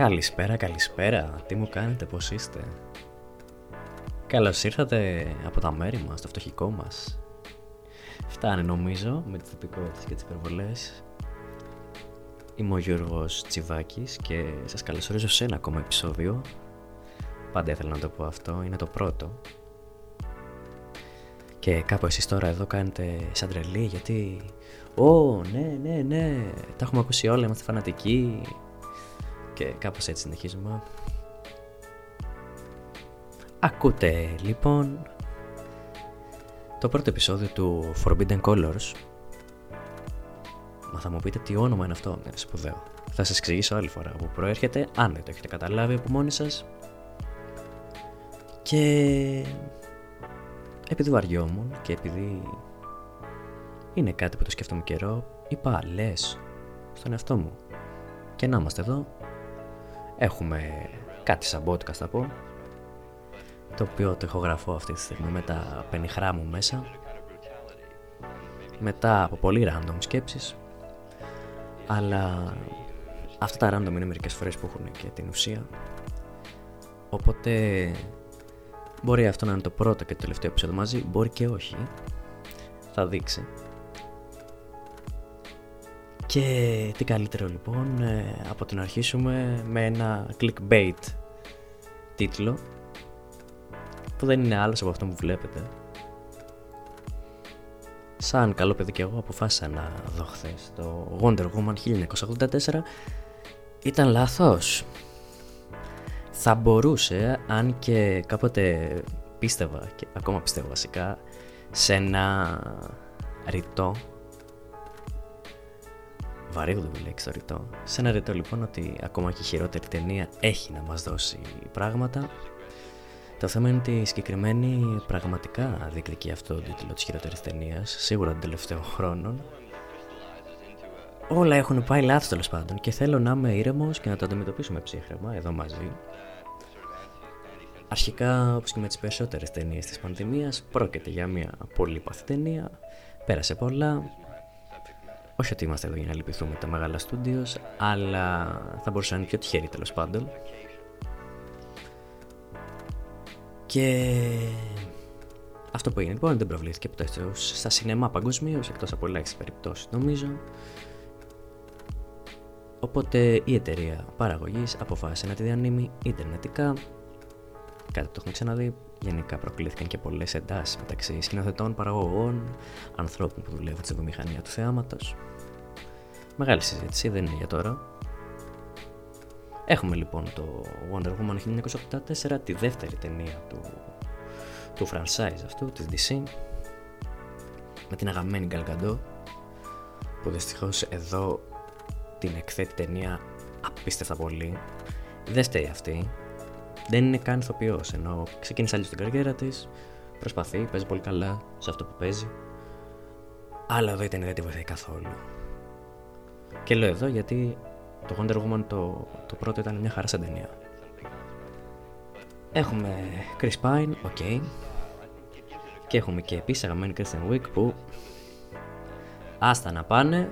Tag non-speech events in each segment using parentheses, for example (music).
Καλησπέρα, καλησπέρα. Τι μου κάνετε, πώς είστε; Καλώς ήρθατε από τα μέρη μας, το φτωχικό μας. Φτάνει νομίζω με τις τυπικότητες και τις υπερβολές. Είμαι ο Γιώργος Τσιβάκης και σας καλωσορίζω σε ένα ακόμα επεισόδιο. Πάντα ήθελα να το πω αυτό, είναι το πρώτο. Και κάπου εσείς τώρα εδώ κάνετε σαν τρελή γιατί «Ω, ναι, ναι, ναι, τα έχουμε ακούσει όλα, είμαστε φανατικοί». Και κάπως έτσι συνεχίζουμε. Ακούτε λοιπόν το πρώτο επεισόδιο του Forbidden Colors. Μα θα μου πείτε τι όνομα είναι αυτό, είναι σπουδαίο. Θα σας εξηγήσω άλλη φορά που προέρχεται, αν δεν το έχετε καταλάβει από μόνοι σας. Και επειδή βαριόμουν και επειδή είναι κάτι που το σκέφτομαι καιρό, είπα λες στον εαυτό μου. Και να είμαστε εδώ. Έχουμε κάτι σαν podcast θα πω. Το οποίο το ηχογραφώ αυτή τη στιγμή με τα πενιχρά μου μέσα. Μετά από πολύ random σκέψεις. Αλλά αυτά τα random είναι μερικές φορές που έχουν και την ουσία. Οπότε μπορεί αυτό να είναι το πρώτο και το τελευταίο επεισόδιο μαζί, μπορεί και όχι. Θα δείξει. Και τι καλύτερο λοιπόν ε, από το να αρχίσουμε με ένα clickbait τίτλο που δεν είναι άλλος από αυτό που βλέπετε. Σαν καλό παιδί και εγώ αποφάσισα να δω χθες το Wonder Woman 1984 ήταν λάθος. Θα μπορούσε, αν και κάποτε πίστευα και ακόμα πιστεύω βασικά, σε ένα ρητό βαρύγδουμη λέξη το ρητό. Σε ένα ρητό λοιπόν ότι ακόμα και η χειρότερη ταινία έχει να μας δώσει πράγματα. Το θέμα είναι ότι η συγκεκριμένη πραγματικά διεκδικεί αυτό το τίτλο της χειρότερης ταινίας, σίγουρα των τελευταίων χρόνων. Όλα έχουν πάει λάθος τέλος πάντων και θέλω να είμαι ήρεμος και να το αντιμετωπίσουμε ψύχρεμα εδώ μαζί. Αρχικά, όπως και με τις περισσότερες ταινίες της πανδημίας, πρόκειται για μια πολύ παθή ταινία. Πέρασε πολλά, όχι ότι είμαστε εδώ για να λυπηθούμε τα μεγάλα στούντιο, αλλά θα μπορούσε να είναι πιο τυχερή τέλος πάντων. Και αυτό που έγινε λοιπόν δεν προβλήθηκε ποτέ στα σινεμά παγκοσμίως, εκτός από ελάχιστες περιπτώσεις νομίζω. Οπότε η εταιρεία παραγωγής αποφάσισε να τη διανύμει ιντερνετικά. Κάτι που το έχουμε ξαναδεί. Γενικά προκλήθηκαν και πολλές εντάσεις μεταξύ σκηνοθετών, παραγωγών, ανθρώπων που δουλεύουν στην βιομηχανία του θεάματο. Μεγάλη συζήτηση, δεν είναι για τώρα. Έχουμε λοιπόν το Wonder Woman 1984, τη δεύτερη ταινία του, του franchise αυτού, της DC, με την αγαπημένη Gal Gadot, που δυστυχώς εδώ την εκθέτει ταινία απίστευτα πολύ. Δεν φταίει αυτή. Δεν είναι καν ηθοποιός, ενώ ξεκίνησε αλλιώς την καριέρα της. Προσπαθεί, παίζει πολύ καλά σε αυτό που παίζει. Αλλά εδώ η ταινία δεν τη βοηθάει καθόλου. Και λέω εδώ γιατί το Wonder Woman το, το πρώτο ήταν μια χαρά σαν ταινία. Έχουμε Chris Pine, OK. Okay. Και έχουμε και επίσης αγαπημένη Kristen Wiig που άστα να πάνε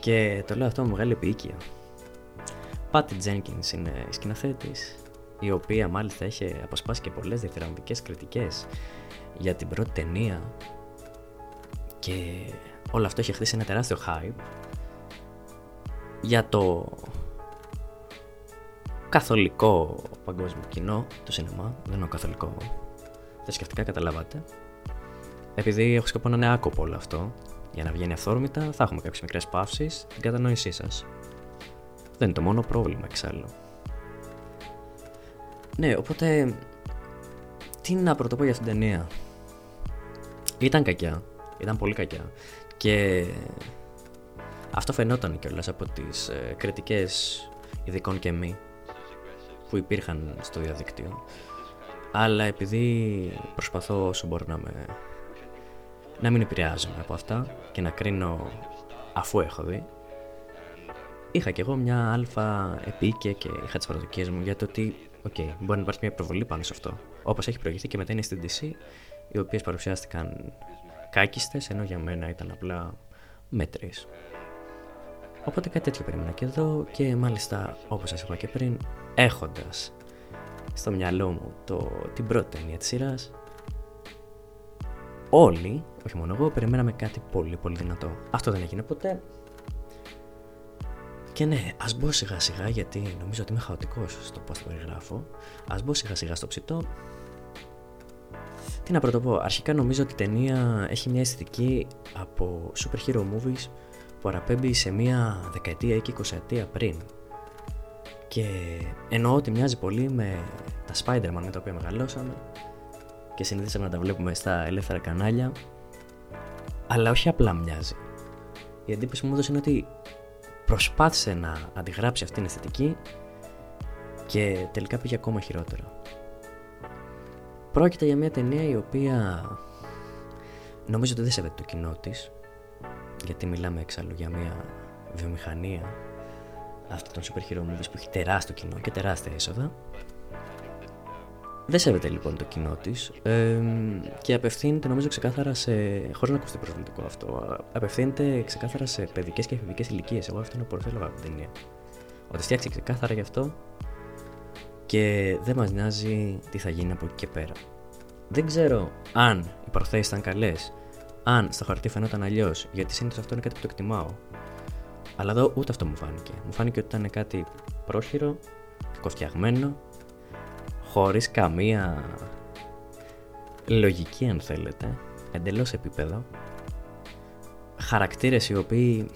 και το λέω αυτό με μεγάλη επίοικια. Patty Jenkins είναι η σκηνοθέτης η οποία μάλιστα έχει αποσπάσει και πολλές διαφορετικές κριτικές για την πρώτη ταινία και όλο αυτό έχει χτίσει ένα τεράστιο hype για το καθολικό παγκόσμιο κοινό του σινεμά, δεν είναι καθολικό. Θρησκευτικά καταλάβατε. Επειδή έχω σκοπό να είναι άκοπο όλο αυτό για να βγαίνει αυθόρμητα θα έχουμε κάποιες μικρές παύσεις την κατανόησή σας. Δεν είναι το μόνο πρόβλημα εξάλλου. Ναι οπότε τι να πρωτοπώ για αυτήν την ταινία; Ήταν κακιά ήταν πολύ κακιά και αυτό φαινόταν κιόλας από τις ε, κριτικές ειδικών και μη που υπήρχαν στο διαδίκτυο. Αλλά επειδή προσπαθώ όσο μπορώ να, με... να μην επηρεάζομαι από αυτά και να κρίνω αφού έχω δει, είχα κι εγώ μια αλφα επίκαια και είχα τις προσδοκίες μου για το ότι okay, μπορεί να υπάρχει μια προβολή πάνω σε αυτό. Όπως έχει προηγηθεί και μετά είναι στην DC, οι οποίες παρουσιάστηκαν κάκιστες, ενώ για μένα ήταν απλά μέτρες. Οπότε κάτι τέτοιο περίμενα και εδώ και μάλιστα όπως σας είπα και πριν έχοντας στο μυαλό μου το, την πρώτη ταινία της σειράς όλοι, όχι μόνο εγώ, περιμέναμε κάτι πολύ πολύ δυνατό. Αυτό δεν έγινε ποτέ. Και ναι, ας μπω σιγά σιγά γιατί νομίζω ότι είμαι χαοτικός στο πώς το περιγράφω. Ας μπω σιγά σιγά στο ψητό. Τι να πρωτοπώ, αρχικά νομίζω ότι η ταινία έχει μια αισθητική από super hero movies που παραπέμπει σε μια δεκαετία ή και εικοσαετία πριν. Και εννοώ ότι μοιάζει πολύ με τα Spider-Man με τα οποία μεγαλώσαμε και συνηθίσαμε να τα βλέπουμε στα ελεύθερα κανάλια. Αλλά όχι απλά μοιάζει. Η εντύπωση που μου έδωσε είναι ότι προσπάθησε να αντιγράψει αυτήν την αισθητική και τελικά πήγε ακόμα χειρότερα. Πρόκειται για μια ταινία η οποία νομίζω ότι δεν σέβεται το κοινό της, γιατί μιλάμε εξάλλου για μια βιομηχανία αυτών των super hero movies που έχει τεράστιο κοινό και τεράστια έσοδα δεν σέβεται λοιπόν το κοινό της ε, και απευθύνεται νομίζω ξεκάθαρα σε. χωρίς να ακουστεί προσβλητικό αυτό. Απευθύνεται ξεκάθαρα σε παιδικές και εφηβικές ηλικίες. Εγώ αυτό είναι που θέλω από την ταινία. Ότι φτιάξει ξεκάθαρα γι' αυτό και δεν μας νοιάζει τι θα γίνει από εκεί και πέρα. Δεν ξέρω αν οι προθέσεις ήταν καλές, αν στο χαρτί φαινόταν αλλιώς, γιατί συνήθως αυτό είναι κάτι που το εκτιμάω. Αλλά εδώ ούτε αυτό μου φάνηκε. Μου φάνηκε ότι ήταν κάτι πρόχειρο, κακοφτιαγμένο χωρίς καμία λογική αν θέλετε, εντελώς επίπεδο, χαρακτήρες οι οποίοι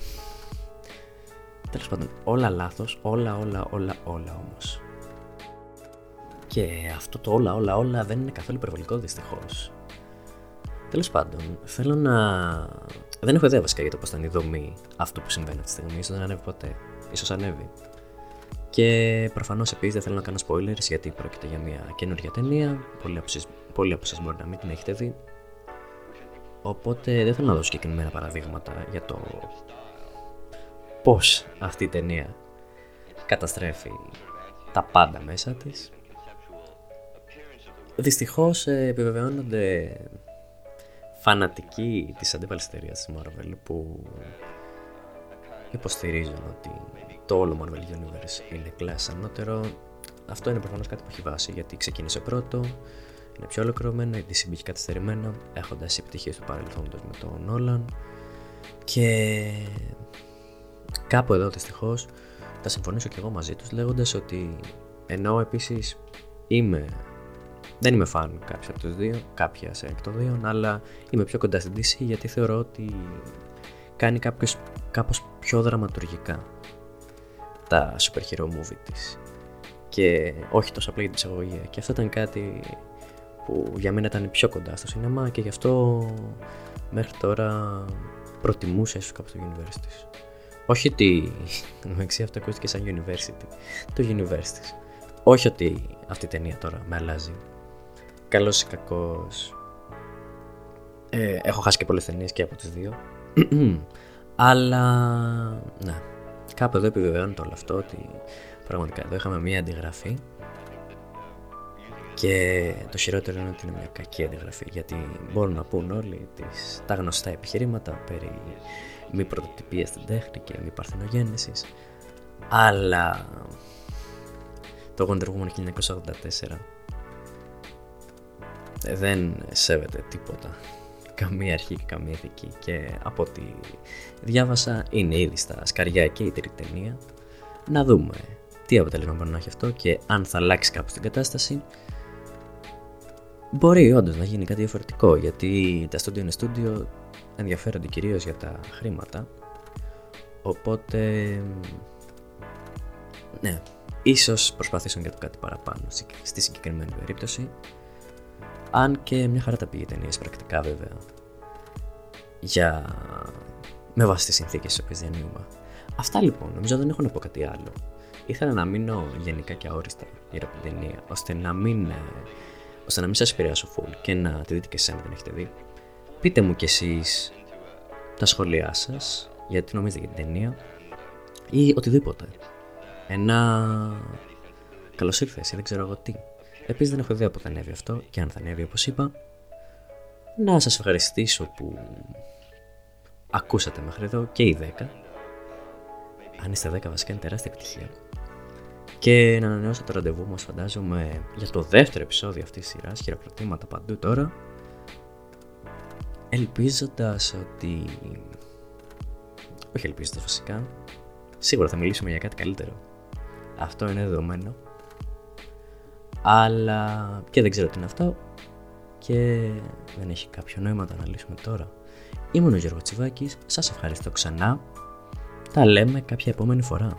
τέλος πάντων όλα λάθος, όλα όλα όλα όλα όμως. Και αυτό το όλα όλα όλα δεν είναι καθόλου υπερβολικό δυστυχώς. Τέλος πάντων, θέλω να. Δεν έχω ιδέα βασικά για το πώς θα είναι η δομή αυτό που συμβαίνει αυτή τη στιγμή. σω δεν ανέβει ποτέ. σω ανέβει. Και προφανώς επίσης δεν θέλω να κάνω spoilers γιατί πρόκειται για μια καινούργια ταινία. Πολλοί από εσάς μπορεί να μην την έχετε δει. Οπότε δεν θέλω να δώσω συγκεκριμένα παραδείγματα για το πώς αυτή η ταινία καταστρέφει τα πάντα μέσα της. Δυστυχώς ε, επιβεβαιώνονται φανατικοί της αντίπαλης εταιρείας της Marvel που υποστηρίζουν ότι το όλο Marvel Universe είναι class ανώτερο. Αυτό είναι προφανώς κάτι που έχει βάση γιατί ξεκίνησε πρώτο, είναι πιο ολοκληρωμένο, η DC μπήκε καθυστερημένα, έχοντας επιτυχίες του παρελθόντος με τον Nolan. Και κάπου εδώ δυστυχώς θα συμφωνήσω και εγώ μαζί τους λέγοντας ότι ενώ επίσης είμαι. Δεν είμαι φαν κάποια από του δύο, κάποια σε εκ των δύο, αλλά είμαι πιο κοντά στην DC γιατί θεωρώ ότι κάνει κάποιος, κάπως πιο δραματουργικά τα super hero movie της. Και όχι τόσο απλά για την εισαγωγή και αυτό ήταν κάτι που για μένα ήταν πιο κοντά στο σινεμά και γι' αυτό μέχρι τώρα προτιμούσα ίσως κάπως το University όχι ότι μεταξύ αυτό ακούστηκε σαν University. Το University όχι ότι αυτή η ταινία τώρα με αλλάζει καλός ή κακός. Ε, έχω χάσει και πολλές ταινίες και από τις δύο. (clears throat) Αλλά ναι. Κάπου εδώ επιβεβαιώνεται όλο αυτό ότι πραγματικά εδώ είχαμε μία αντιγραφή. Και το χειρότερο είναι ότι είναι μια κακή αντιγραφή γιατί μπορούν να πούν όλοι τις, τα γνωστά επιχειρήματα περί μη πρωτοτυπία στην τέχνη και μη παρθενογέννησης. Αλλά το Wonder Woman 1984 δεν σέβεται τίποτα. Καμία αρχή και καμία ηθική. Και από ό,τι διάβασα είναι ήδη στα σκαριά και η τρίτη ταινία. Να δούμε τι αποτέλεσμα μπορεί να έχει αυτό και αν θα αλλάξει κάπως την κατάσταση. Μπορεί όντως να γίνει κάτι διαφορετικό γιατί τα studio είναι studio ενδιαφέρονται κυρίως για τα χρήματα. Οπότε ναι, ίσως προσπαθήσουν για το κάτι παραπάνω στη συγκεκριμένη περίπτωση αν και μια χαρά τα πήγε ταινίες πρακτικά βέβαια. Για... με βάση τις συνθήκες τι οποίες διανύουμε. Αυτά λοιπόν, νομίζω δεν έχω να πω κάτι άλλο. Ήθελα να μείνω γενικά και αόριστα γύρω από την ταινία, ώστε να μην, ε, ώστε να μην σας επηρεάσω full και να τη δείτε και εσείς αν δεν έχετε δει. Πείτε μου κι εσείς τα σχόλιά σας, γιατί νομίζετε για την ταινία ή οτιδήποτε. Ένα καλώ ήρθες, δεν ξέρω εγώ τι. Επίσης δεν έχω ιδέα που θα ανέβει αυτό και αν θα ανέβει όπως είπα. Να σας ευχαριστήσω που ακούσατε μέχρι εδώ και οι 10 Αν είστε 10 βασικά είναι τεράστια επιτυχία. Και να ανανεώσω το ραντεβού μας φαντάζομαι για το δεύτερο επεισόδιο αυτής της σειράς, χειροκροτήματα παντού τώρα, ελπίζοντας ότι... Όχι ελπίζοντας φυσικά, σίγουρα θα μιλήσουμε για κάτι καλύτερο. Αυτό είναι δεδομένο. Αλλά και δεν ξέρω τι είναι αυτό και δεν έχει κάποιο νόημα να το αναλύσουμε τώρα. Ήμουν ο Γιώργος Τσιβάκης, σας ευχαριστώ ξανά. Τα λέμε κάποια επόμενη φορά.